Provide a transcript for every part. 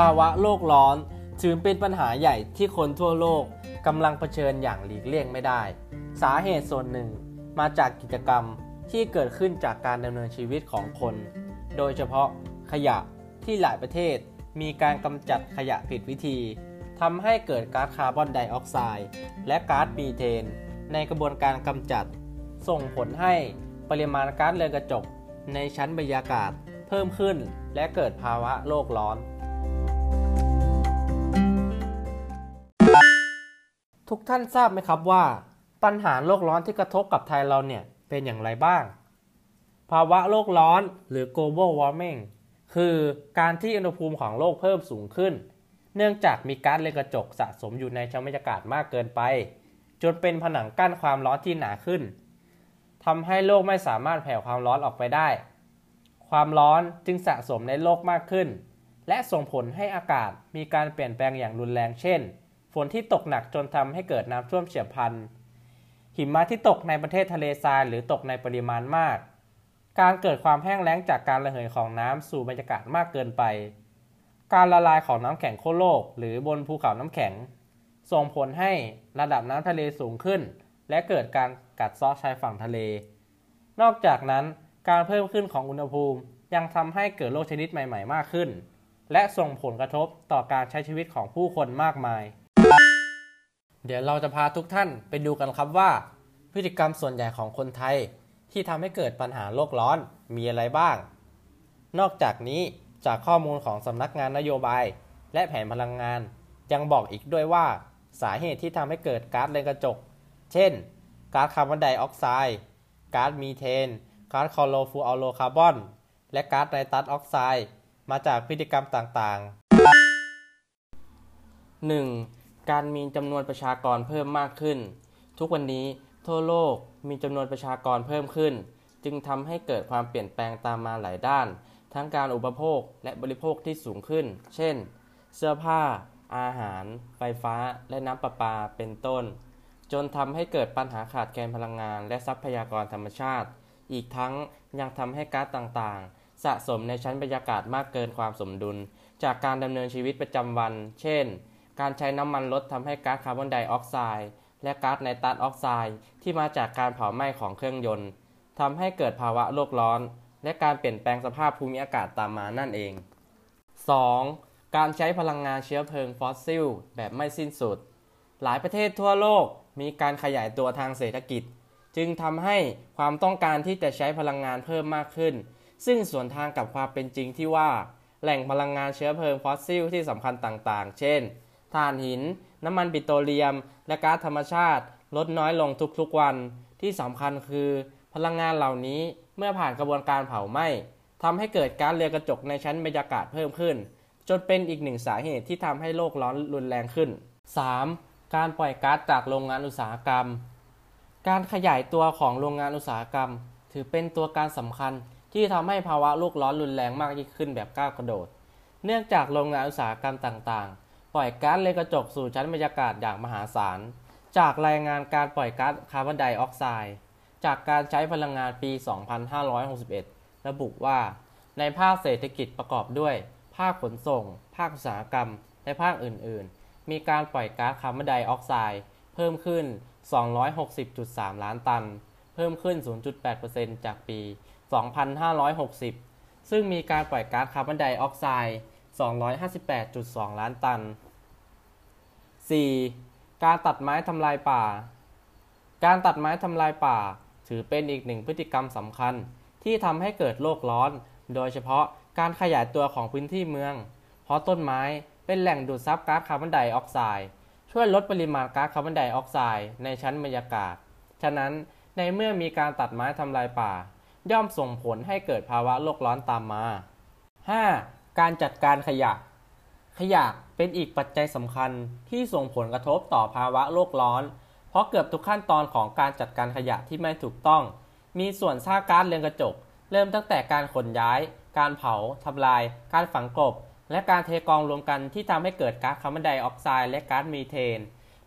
ภาวะโลกร้อนถือเป็นปัญหาใหญ่ที่คนทั่วโลกกำลังเผชิญอย่างหลีกเลี่ยงไม่ได้ สาเหตุส่วนหนึ่งมาจากกิจกรรมที่เกิดขึ้นจากการดำเนินชีวิตของคน โดยเฉพาะขยะที่หลายประเทศมีการกำจัดขยะผิดวิธีทำให้เกิดก๊าซคาร์บอนไดออกไซด์และก๊าซมีเทน ในกระบวนการกำจัด ส่งผลให้ปริมาณก๊าซเรือนกระจกในชั้นบรรยากาศเพิ่มขึ้นและเกิดภาวะโลกร้อน ทุกท่านทราบไหมครับว่า ปัญหาโลกร้อนที่กระทบกับไทยเราเนี่ยเป็นอย่างไรบ้าง ภาวะโลกร้อนหรือ global warming คือการที่อุณหภูมิของโลกเพิ่มสูงขึ้น เนื่องจากมีก๊าซเรือนกระจกสะสมอยู่ในชั้นบรรยากาศมากเกินไป จนเป็นผนังกั้นความร้อนที่หนาขึ้นทำให้โลกไม่สามารถแผ่ความร้อนออกไปได้ ความร้อนจึงสะสมในโลกมากขึ้น และส่งผลให้อากาศมีการเปลี่ยนแปลงอย่างรุนแรงเช่น ฝนที่ตกหนักจนทำให้เกิดน้ำท่วมเฉียบพลัน หิมะที่ตกในประเทศทะเลทรายหรือตกในปริมาณมาก การเกิดความแห้งแล้งจากการระเหยของน้ำสู่บรรยากาศมากเกินไป การละลายของน้ำแข็งโคโลก หรือบนภูเขาน้ำแข็ง ส่งผลให้ระดับน้ำทะเลสูงขึ้น และเกิดการกัดเซาะชายฝั่งทะเล นอกจากนั้นการเพิ่มขึ้นของอุณหภูมิยังทำให้เกิดโรคชนิดใหม่ ๆ มากขึ้น และส่งผลกระทบต่อการใช้ชีวิตของผู้คนมากมาย เดี๋ยวเราจะพาทุกท่านไปดูกันครับว่า พฤติกรรมส่วนใหญ่ของคนไทยที่ทำให้เกิดปัญหาโลกร้อนมีอะไรบ้าง นอกจากนี้จากข้อมูลของสำนักงานนโยบาย และแผนพลังงาน ยังบอกอีกด้วยว่า สาเหตุที่ทำให้เกิดก๊าซเรือนกระจก เช่น ก๊าซคาร์บอนไดออกไซด์ ก๊าซมีเทน ก๊าซคลอโรฟลูออโรคาร์บอน และก๊าซไนตรัสออกไซด์ มาจากพฤติกรรมต่างๆ 1. การมีจำนวนประชากรเพิ่มมากขึ้น ทุกวันนี้ทั่วโลกมีจำนวนประชากรเพิ่มขึ้น จึงทำให้เกิดความเปลี่ยนแปลงตามมาหลายด้าน ทั้งการอุปโภคและบริโภคที่สูงขึ้น เช่น เสื้อผ้า อาหาร ไฟฟ้า และน้ำประปา เป็นต้น จนทำให้เกิดปัญหาขาดแคลนพลังงาน และทรัพยากรธรรมชาติ อีกทั้งยังทำให้ก๊าซต่างๆ สะสมในชั้นบรรยากาศมากเกินความสมดุล จากการดำเนินชีวิตประจำวัน เช่น การใช้น้ำมันรถทำให้ก๊าซคาร์บอนไดออกไซด์และก๊าซไนตรัสออกไซด์ที่มาจากการเผาไหม้ของเครื่องยนต์ทำให้เกิดภาวะโลกร้อน และการเปลี่ยนแปลงสภาพภูมิอากาศตามมานั่นเอง 2. การใช้พลังงานเชื้อเพลิงฟอสซิล แบบไม่สิ้นสุด หลายประเทศทั่วโลกมีการขยายตัวทางเศรษฐกิจ จึงทำให้ความต้องการที่จะใช้พลังงานเพิ่มมากขึ้น ซึ่งสวนทางกับความเป็นจริงที่ว่า แหล่งพลังงานเชื้อเพลิงฟอสซิลที่สำคัญต่างๆ เช่น ถ่านหิน น้ำมันปิโตรเลียม และก๊าซธรรมชาติ ลดน้อยลงทุกๆวัน ที่สำคัญคือ พลังงานเหล่านี้เมื่อผ่านกระบวนการเผาไหม้ทำให้เกิดก๊าซเรือนกระจกในชั้นบรรยากาศเพิ่มขึ้น จนเป็นอีกหนึ่งสาเหตุที่ทำให้โลกร้อนรุนแรงขึ้น 3. การปล่อยก๊าซจากโรงงานอุตสาหกรรม การขยายตัวของโรงงานอุตสาหกรรม ถือเป็นตัวการสำคัญที่ทำให้ภาวะโลกร้อนรุนแรงมากยิ่งขึ้นแบบก้าวกระโดด เนื่องจากโรงงานอุตสาหกรรมต่างๆ ปล่อยก๊าซเรือนกระจกสู่ชั้นบรรยากาศอย่างมหาศาล จากรายงานการปล่อยก๊าซคาร์บอนไดออกไซด์จากการใช้พลังงานปี 2561 ระบุว่า ในภาคเศรษฐกิจประกอบด้วย ภาคขนส่ง ภาคอุตสาหกรรม และภาคอื่น ๆ มีการปล่อยก๊าซคาร์บอนไดออกไซด์เพิ่มขึ้น 260.3 ล้านตัน เพิ่มขึ้น 0.8%จากปี 2560 ซึ่งมีการปล่อยก๊าซคาร์บอนไดออกไซด์ 258.2 ล้านตัน 4. การตัดไม้ทำลายป่า การตัดไม้ทำลายป่า ถือเป็นอีกหนึ่งพฤติกรรมสำคัญ ที่ทำให้เกิดโลกร้อน โดยเฉพาะการขยายตัวของพื้นที่เมือง เพราะต้นไม้เป็นแหล่งดูดซับก๊าซคาร์บอนไดออกไซด์ช่วยลดปริมาณก๊าซคาร์บอนไดออกไซด์ในชั้นบรรยากาศ ฉะนั้นในเมื่อมีการตัดไม้ทำลายป่า ย่อมส่งผลให้เกิดภาวะโลกร้อนตามมา 5. การจัดการขยะ ขยะเป็นอีกปัจจัยสำคัญที่ส่งผลกระทบต่อภาวะโลกร้อน เพราะเกือบทุกขั้นตอนของการจัดการขยะที่ไม่ถูกต้อง มีส่วนสร้างก๊าซเรือนกระจก เริ่มตั้งแต่การขนย้าย การเผาทำลาย การฝังกลบ และการเทกองรวมกันที่ทำให้เกิดก๊าซคาร์บอนไดออกไซด์และก๊าซมีเทน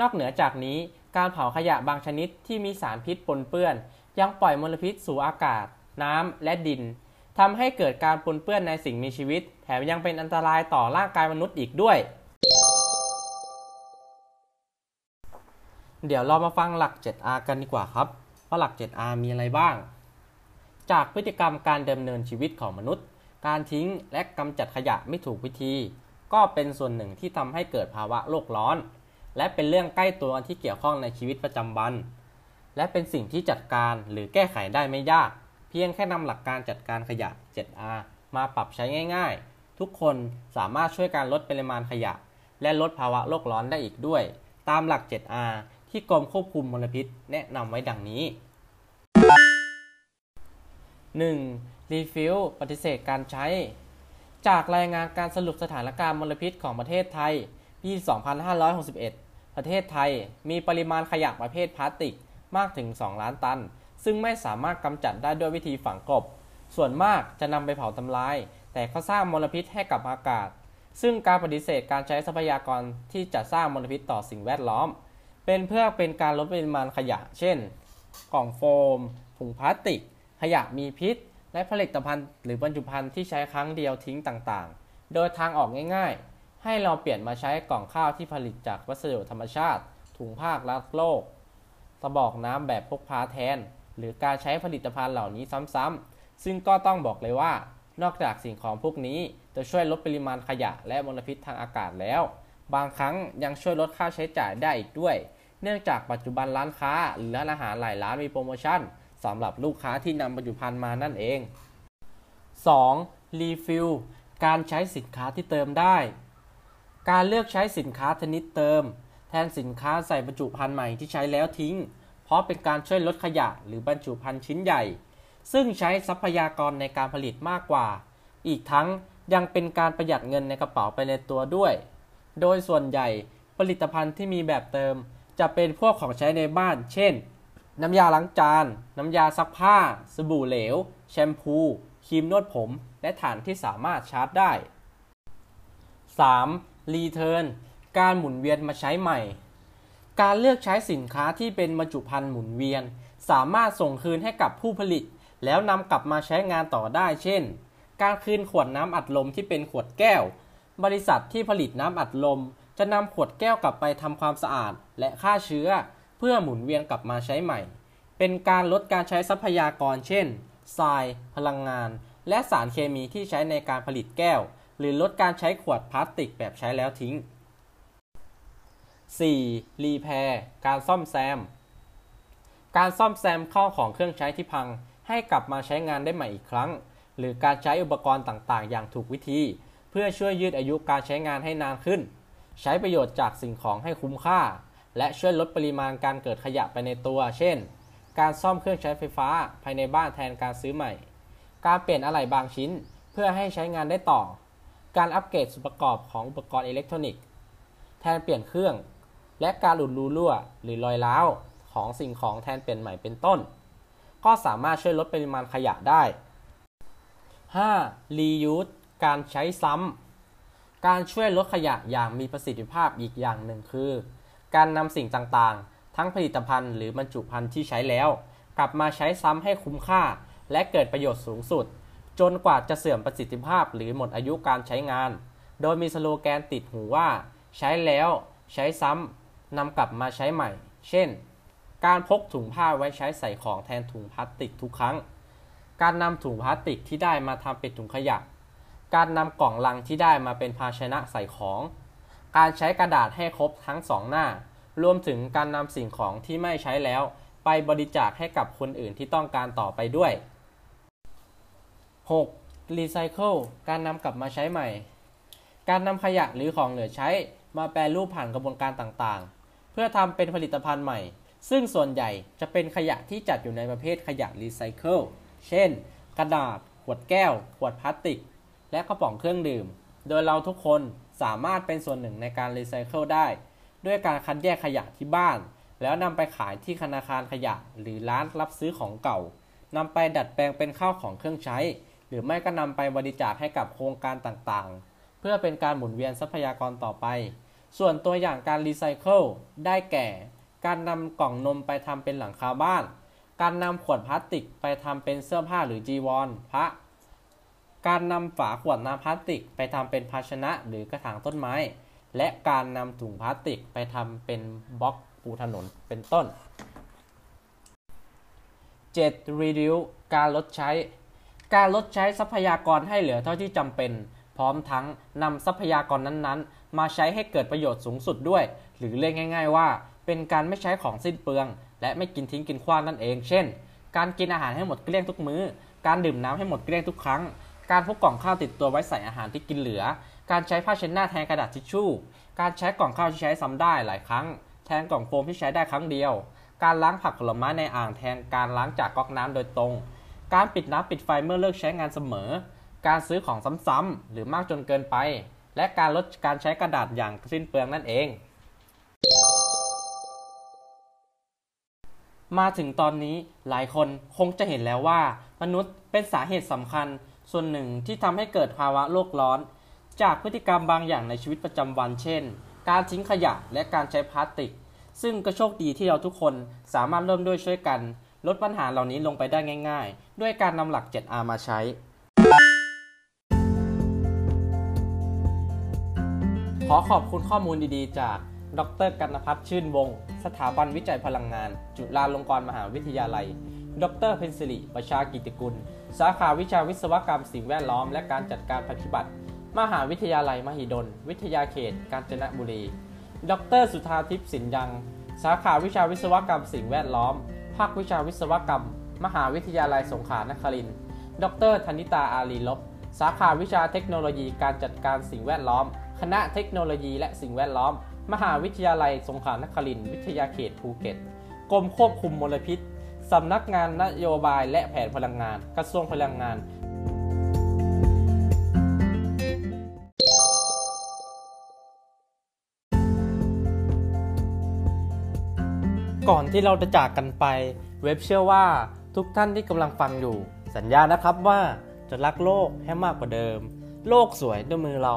นอกเหนือจากนี้การเผาขยะบางชนิดที่มีสารพิษปนเปื้อน ยังปล่อยมลพิษสู่อากาศ น้ำและดิน ทำให้เกิดการปนเปื้อนในสิ่งมีชีวิต แถมยังเป็นอันตรายต่อร่างกายมนุษย์อีกด้วย เดี๋ยวเรามาฟังหลัก 7R กันดีกว่าครับว่าหลัก 7R มีอะไรบ้าง จากพฤติกรรมการดำเนินชีวิตของมนุษย์ การทิ้งและกำจัดขยะไม่ถูกวิธี ก็เป็นส่วนหนึ่งที่ทำให้เกิดภาวะโลกร้อน และเป็นเรื่องใกล้ตัวที่เกี่ยวข้องในชีวิตประจำวัน และเป็นสิ่งที่จัดการหรือแก้ไขได้ไม่ยาก เพียงแค่นำหลักการจัดการขยะ 7R มาปรับใช้ง่ายๆ ทุกคนสามารถช่วยการลดปริมาณขยะ และลดภาวะโลกร้อนได้อีกด้วย ตามหลัก 7R ที่กรมควบคุมมลพิษแนะนำไว้ดังนี้ 1. รีฟิลปฏิเสธการใช้ จากรายงานการสรุปสถานการณ์มลพิษของประเทศไทย ปี 2561 ประเทศไทยมีปริมาณขยะประเภทพลาสติกมากถึง 2 ล้านตัน ซึ่งไม่สามารถกำจัดได้ด้วยวิธีฝังกลบ ส่วนมากจะนำไปเผาทำลาย แต่ก็สร้างมลพิษให้กับอากาศ ซึ่งการปฏิเสธการใช้ทรัพยากรที่จะสร้างมลพิษต่อสิ่งแวดล้อม เป็นเพื่อเป็นการลดปริมาณขยะ เช่น กล่องโฟม ถุงพลาสติก ขยะมีพิษ และผลิตภัณฑ์ หรือบรรจุภัณฑ์ที่ใช้ครั้งเดียวทิ้งต่างๆ โดยทางออกง่ายๆ ให้เราเปลี่ยนมาใช้กล่องข้าวที่ผลิตจากวัสดุธรรมชาติ ถุงผ้ารักโลกกระบอกน้ำแบบพกพาแทน หรือการใช้ผลิตภัณฑ์เหล่านี้ซ้ำๆ ซึ่งก็ต้องบอกเลยว่า นอกจากสิ่งของพวกนี้จะช่วยลดปริมาณขยะและมลพิษทางอากาศแล้ว บางครั้งยังช่วยลดค่าใช้จ่ายได้อีกด้วย เนื่องจากปัจจุบันร้านค้า หรือร้านอาหารหลายร้านมีโปรโมชั่นสำหรับลูกค้าที่นำบรรจุภัณฑ์มานั่นเอง 2. refill การใช้สินค้าที่เติมได้ การเลือกใช้สินค้าชนิดเติม แทนสินค้าใส่บรรจุภัณฑ์ใหม่ที่ใช้แล้วทิ้ง เพราะเป็นการช่วยลดขยะหรือบรรจุภัณฑ์ชิ้นใหญ่ ซึ่งใช้ทรัพยากรในการผลิตมากกว่า อีกทั้งยังเป็นการประหยัดเงินในกระเป๋าไปในตัวด้วย โดยส่วนใหญ่ผลิตภัณฑ์ที่มีแบบเติม จะเป็นพวกของใช้ในบ้าน เช่น น้ำยาล้างจาน น้ำยาซักผ้า สบู่เหลว แชมพู ครีมนวดผม และฐานที่สามารถชาร์จได้ 3. รีเทิร์น การหมุนเวียนมาใช้ใหม่ การเลือกใช้สินค้าที่เป็นบรรจุภัณฑ์หมุนเวียน สามารถส่งคืนให้กับผู้ผลิต แล้วนำกลับมาใช้งานต่อได้ เช่น การคืนขวดน้ำอัดลมที่เป็นขวดแก้ว บริษัทที่ผลิตน้ำอัดลม จะนำขวดแก้วกลับไปทำความสะอาด และฆ่าเชื้อ เพื่อหมุนเวียนกลับมาใช้ใหม่ เป็นการลดการใช้ทรัพยากร เช่นทราย พลังงาน และสารเคมีที่ใช้ในการผลิตแก้ว หรือลดการใช้ขวดพลาสติกแบบใช้แล้วทิ้ง 4. รีแพร์การซ่อมแซม การซ่อมแซมข้าวของเครื่องใช้ที่พัง ให้กลับมาใช้งานได้ใหม่อีกครั้ง หรือการใช้อุปกรณ์ต่างๆ อย่างถูกวิธี เพื่อช่วยยืดอายุการใช้งานให้นานขึ้น ใช้ประโยชน์จากสิ่งของให้คุ้มค่า และช่วยลดปริมาณการเกิดขยะไปในตัว เช่น การซ่อมเครื่องใช้ไฟฟ้าภายในบ้านแทนการซื้อใหม่ การเปลี่ยนอะไหล่บางชิ้น เพื่อให้ใช้งานได้ต่อ การอัปเกรดส่วนประกอบของอุปกรณ์อิเล็กทรอนิกส์ แทนเปลี่ยนเครื่อง และการหลุดรูรั่ว หรือรอยร้าวของสิ่งของแทนเปลี่ยนใหม่เป็นต้น ก็สามารถช่วยลดปริมาณขยะได้ 5. reuse การใช้ซ้ำ การช่วยลดขยะอย่างมีประสิทธิภาพอีกอย่างหนึ่งคือ การนำสิ่งต่างๆ ทั้งผลิตภัณฑ์หรือบรรจุภัณฑ์ที่ใช้แล้ว กลับมาใช้ซ้ำให้คุ้มค่า และเกิดประโยชน์สูงสุด จนกว่าจะเสื่อมประสิทธิภาพหรือหมดอายุการใช้งาน โดยมีสโลแกนติดหูว่า ใช้แล้ว ใช้ซ้ำ นำกลับมาใช้ใหม่ เช่น การพกถุงผ้าไว้ใช้ใส่ของแทนถุงพลาสติกทุกครั้ง การนำถุงพลาสติกที่ได้มาทำเป็นถุงขยะ การนำกล่องลังที่ได้มาเป็นภาชนะใส่ของ การใช้กระดาษให้ครบทั้งสองหน้า รวมถึงการนำสิ่งของที่ไม่ใช้แล้ว ไปบริจาคให้กับคนอื่นที่ต้องการต่อไปด้วย 6. Recycle การนำกลับมาใช้ใหม่ การนำขยะหรือของเหลือใช้มาแปรรูปผ่านกระบวนการต่างๆ เพื่อทำเป็นผลิตภัณฑ์ใหม่ ซึ่งส่วนใหญ่จะเป็นขยะที่จัดอยู่ในประเภทขยะรีไซเคิล เช่น กระดาษ ขวดแก้ว ขวดพลาสติก และกระป๋องเครื่องดื่ม โดยเราทุกคนสามารถเป็นส่วนหนึ่งในการรีไซเคิลได้ ด้วยการคัดแยกขยะที่บ้าน แล้วนำไปขายที่ธนาคารขยะ หรือร้านรับซื้อของเก่านำไปดัดแปลงเป็นข้าวของเครื่องใช้ หรือไม่ก็นำไปบริจาคให้กับโครงการต่างๆ เพื่อเป็นการหมุนเวียนทรัพยากรต่อไป ส่วนตัวอย่างการรีไซเคิลได้แก่ การนำกล่องนมไปทำเป็นหลังคาบ้าน การนำขวดพลาสติกไปทำเป็นเสื้อผ้าหรือจีวรพระ การนำฝาขวดน้ำพลาสติกไปทำเป็นภาชนะหรือกระถางต้นไม้ และการนำถุงพลาสติกไปทำเป็นบล็อกปูถนนเป็นต้น 7. reduce การลดใช้ การลดใช้ทรัพยากรให้เหลือเท่าที่จำเป็น ร้อมทั้งนำทรัพยากรนั้นๆ มาใช้ให้เกิดประโยชน์สูงสุดด้วย หรือเรียกง่าย ๆ ว่า เป็นการไม่ใช้ของสิ้นเปลือง และไม่กินทิ้งกินขว้างนั่นเอง เช่น การกินอาหารให้หมดเกลี้ยงทุกมื้อ การดื่มน้ำให้หมดเกลี้ยงทุกครั้ง การพกกล่องข้าวติดตัวไว้ใส่อาหารที่กินเหลือ การใช้ผ้าเช็ดหน้าแทนกระดาษทิชชู่ การใช้กล่องข้าวที่ใช้ซ้ำได้หลายครั้ง แทนกล่องโฟมที่ใช้ได้ครั้งเดียว การล้างผักผลไม้ในอ่างแทนการล้างจากก๊อกน้ำโดยตรง การปิดน้ำปิดไฟเมื่อเลิกใช้งานเสมอ การซื้อของซ้ำๆหรือมากจนเกินไป และการลดการใช้กระดาษอย่างสิ้นเปลืองนั่นเอง มาถึงตอนนี้หลายคนคงจะเห็นแล้วว่า มนุษย์เป็นสาเหตุสำคัญ ส่วนหนึ่งที่ทำให้เกิดภาวะโลกร้อน จากพฤติกรรมบางอย่างในชีวิตประจำวันเช่น การทิ้งขยะและการใช้พลาสติก ซึ่งก็โชคดีที่เราทุกคนสามารถเริ่มด้วยช่วยกัน ลดปัญหาเหล่านี้ลงไปได้ง่าย ๆ ด้วยการนำหลัก 7R มาใช้ ขอขอบคุณข้อมูลดีๆ จาก ดรกันพัฒน์ชื่นวงศ์สถาบันวิจัยพลังงาน จุฬาลงกรณ์มหาวิทยาลัย ดรเพนซิลิประชากิติกุล สาขาวิชาวิศวกรรมสิ่งแวดล้อม และการจัดการภัยพิบัติ มหาวิทยาลัยมหิดล วิทยาเขต กาญจนบุรี ดรสุธาทิพย์สินยัง สาขาวิชาวิศวกรรมสิ่งแวดล้อม ภาควิชาวิศวกรรม มหาวิทยาลัยสงขลานครินทร์ดรธนิตาอารีลบ สาขาวิชาเทคโนโลยีการจัดการสิ่งแวดล้อม คณะเทคโนโลยีและสิ่งแวดล้อม มหาวิทยาลัยสงขลานครินทร์วิทยาเขตภูเก็ต กรมควบคุมมลพิษ สำนักงานนโยบายและแผนพลังงาน กระทรวงพลังงาน ก่อนที่เราจะจากกันไป เว็บเชื่อว่าทุกท่านที่กำลังฟังอยู่ สัญญานะครับว่าจะรักโลกให้มากกว่าเดิม โลกสวยด้วยมือเรา